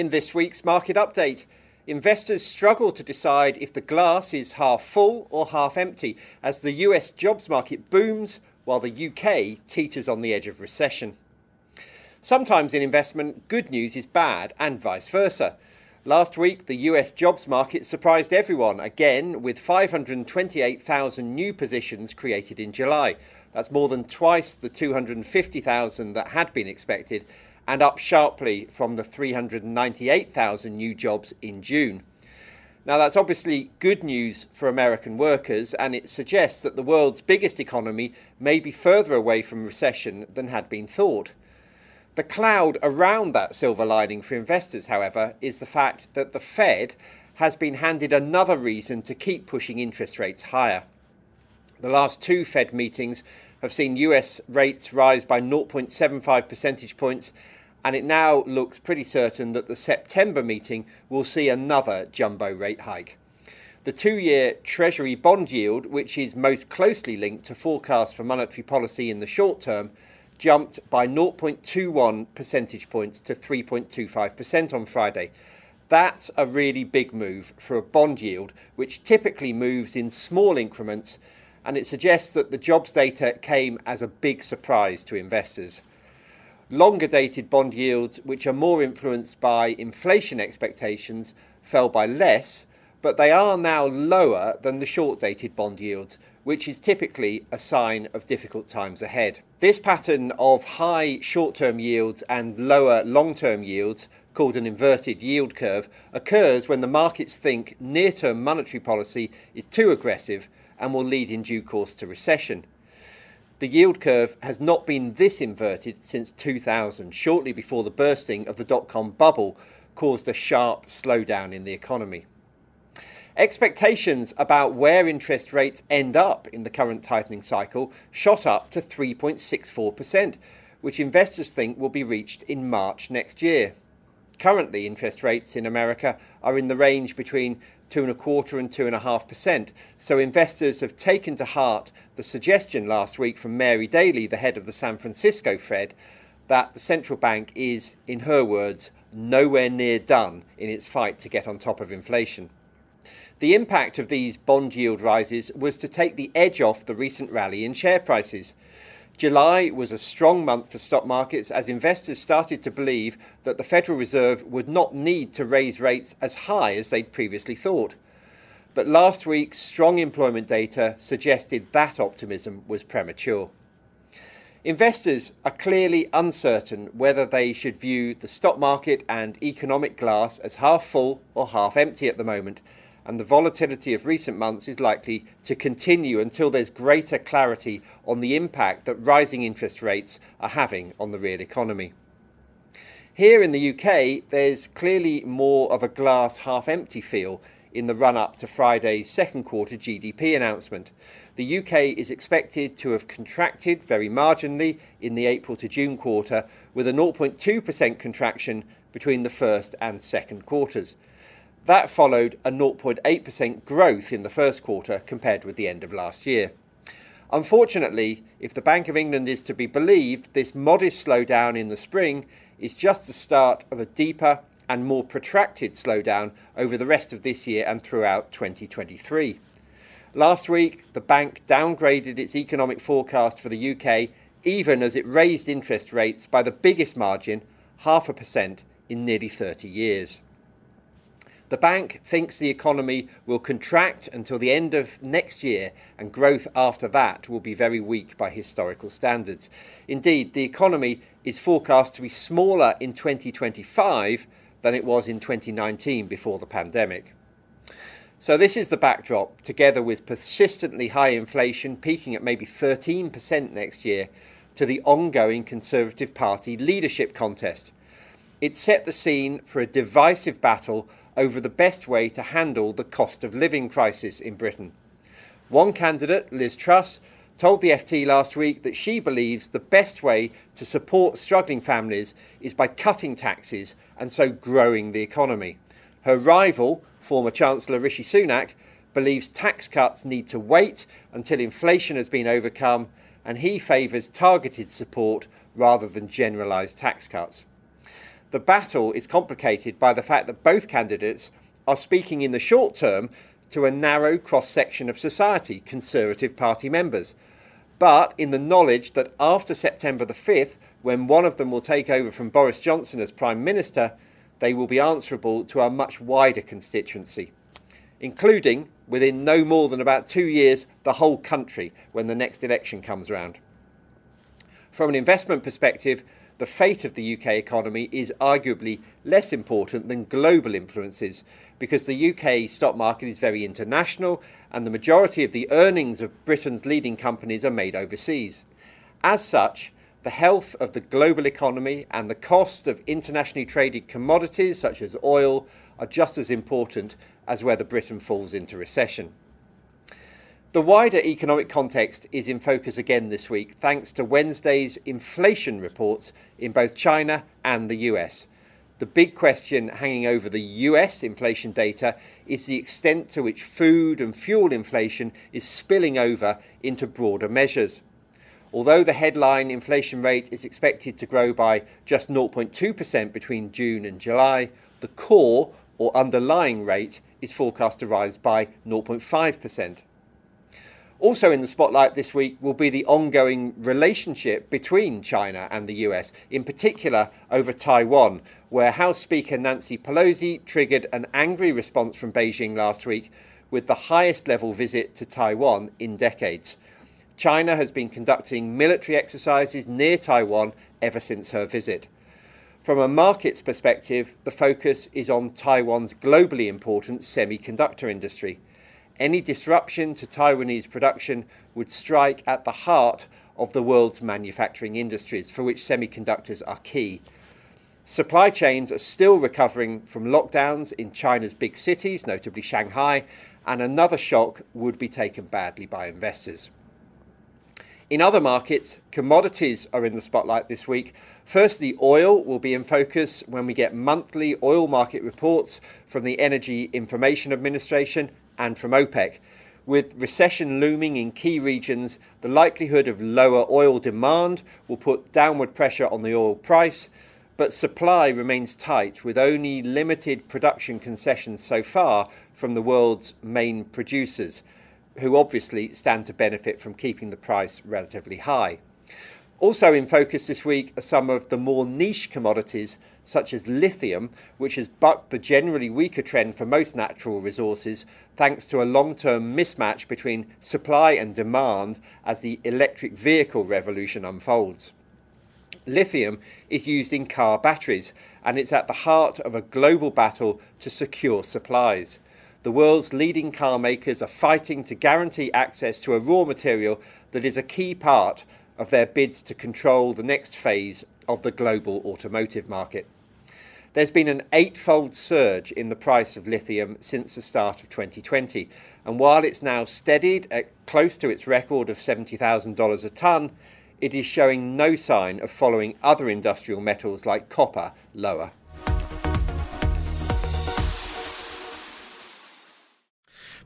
In this week's market update, investors struggle to decide if the glass is half full or half empty as the US jobs market booms while the UK teeters on the edge of recession. Sometimes in investment, good news is bad and vice versa. Last week, the US jobs market surprised everyone again with 528,000 new positions created in July. That's more than twice the 250,000 that had been expected and up sharply from the 398,000 new jobs in June. Now, that's obviously good news for American workers, and it suggests that the world's biggest economy may be further away from recession than had been thought. The cloud around that silver lining for investors, however, is the fact that the Fed has been handed another reason to keep pushing interest rates higher. The last two Fed meetings have seen US rates rise by 0.75 percentage points and it now looks pretty certain that the September meeting will see another jumbo rate hike. The two year Treasury bond yield, which is most closely linked to forecasts for monetary policy in the short term, jumped by 0.21 percentage points to 3.25% on Friday. That's a really big move for a bond yield, which typically moves in small increments, and it suggests that the jobs data came as a big surprise to investors. Longer dated bond yields, which are more influenced by inflation expectations, fell by less, but they are now lower than the short dated bond yields, which is typically a sign of difficult times ahead. This pattern of high short term yields and lower long term yields, called an inverted yield curve, occurs when the markets think near term monetary policy is too aggressive and will lead in due course to recession. The yield curve has not been this inverted since 2000, shortly before the bursting of the dot com bubble caused a sharp slowdown in the economy. Expectations about where interest rates end up in the current tightening cycle shot up to 3.64%, which investors think will be reached in March next year. Currently, interest rates in America are in the range between two and a quarter and two and a half percent. So investors have taken to heart the suggestion last week from Mary Daly, the head of the San Francisco Fed, that the central bank is, in her words, nowhere near done in its fight to get on top of inflation. The impact of these bond yield rises was to take the edge off the recent rally in share prices. July was a strong month for stock markets as investors started to believe that the Federal Reserve would not need to raise rates as high as they'd previously thought. But last week's strong employment data suggested that optimism was premature. Investors are clearly uncertain whether they should view the stock market and economic glass as half full or half empty at the moment and the volatility of recent months is likely to continue until there's greater clarity on the impact that rising interest rates are having on the real economy. Here in the UK, there's clearly more of a glass half empty feel in the run up to Friday's second quarter GDP announcement. The UK is expected to have contracted very marginally in the April to June quarter, with a 0.2% contraction between the first and second quarters. That followed a 0.8% growth in the first quarter compared with the end of last year. Unfortunately, if the Bank of England is to be believed, this modest slowdown in the spring is just the start of a deeper and more protracted slowdown over the rest of this year and throughout 2023. Last week, the bank downgraded its economic forecast for the UK even as it raised interest rates by the biggest margin, half a percent, in nearly 30 years. The bank thinks the economy will contract until the end of next year, and growth after that will be very weak by historical standards. Indeed, the economy is forecast to be smaller in 2025 than it was in 2019 before the pandemic. So, this is the backdrop, together with persistently high inflation peaking at maybe 13% next year, to the ongoing Conservative Party leadership contest. It set the scene for a divisive battle over the best way to handle the cost of living crisis in Britain. One candidate, Liz Truss, told the FT last week that she believes the best way to support struggling families is by cutting taxes and so growing the economy. Her rival, former Chancellor Rishi Sunak, believes tax cuts need to wait until inflation has been overcome and he favours targeted support rather than generalised tax cuts. The battle is complicated by the fact that both candidates are speaking in the short term to a narrow cross section of society, Conservative Party members, but in the knowledge that after September the 5th, when one of them will take over from Boris Johnson as Prime Minister, they will be answerable to a much wider constituency, including, within no more than about two years, the whole country when the next election comes round. From an investment perspective, the fate of the UK economy is arguably less important than global influences because the UK stock market is very international and the majority of the earnings of Britain's leading companies are made overseas. As such, the health of the global economy and the cost of internationally traded commodities such as oil are just as important as whether Britain falls into recession. The wider economic context is in focus again this week thanks to Wednesday's inflation reports in both China and the US. The big question hanging over the US inflation data is the extent to which food and fuel inflation is spilling over into broader measures. Although the headline inflation rate is expected to grow by just 0.2% between June and July, the core or underlying rate is forecast to rise by 0.5%. Also in the spotlight this week will be the ongoing relationship between China and the US, in particular over Taiwan, where House Speaker Nancy Pelosi triggered an angry response from Beijing last week with the highest level visit to Taiwan in decades. China has been conducting military exercises near Taiwan ever since her visit. From a markets perspective, the focus is on Taiwan's globally important semiconductor industry any disruption to Taiwanese production would strike at the heart of the world's manufacturing industries, for which semiconductors are key. Supply chains are still recovering from lockdowns in China's big cities, notably Shanghai, and another shock would be taken badly by investors. In other markets, commodities are in the spotlight this week. Firstly, oil will be in focus when we get monthly oil market reports from the Energy Information Administration and from OPEC. With recession looming in key regions, the likelihood of lower oil demand will put downward pressure on the oil price, but supply remains tight with only limited production concessions so far from the world's main producers, who obviously stand to benefit from keeping the price relatively high. Also in focus this week are some of the more niche commodities, such as lithium, which has bucked the generally weaker trend for most natural resources thanks to a long term mismatch between supply and demand as the electric vehicle revolution unfolds. Lithium is used in car batteries, and it's at the heart of a global battle to secure supplies. The world's leading car makers are fighting to guarantee access to a raw material that is a key part of their bids to control the next phase of the global automotive market. There's been an eightfold surge in the price of lithium since the start of 2020, and while it's now steadied at close to its record of $70,000 a tonne, it is showing no sign of following other industrial metals like copper lower.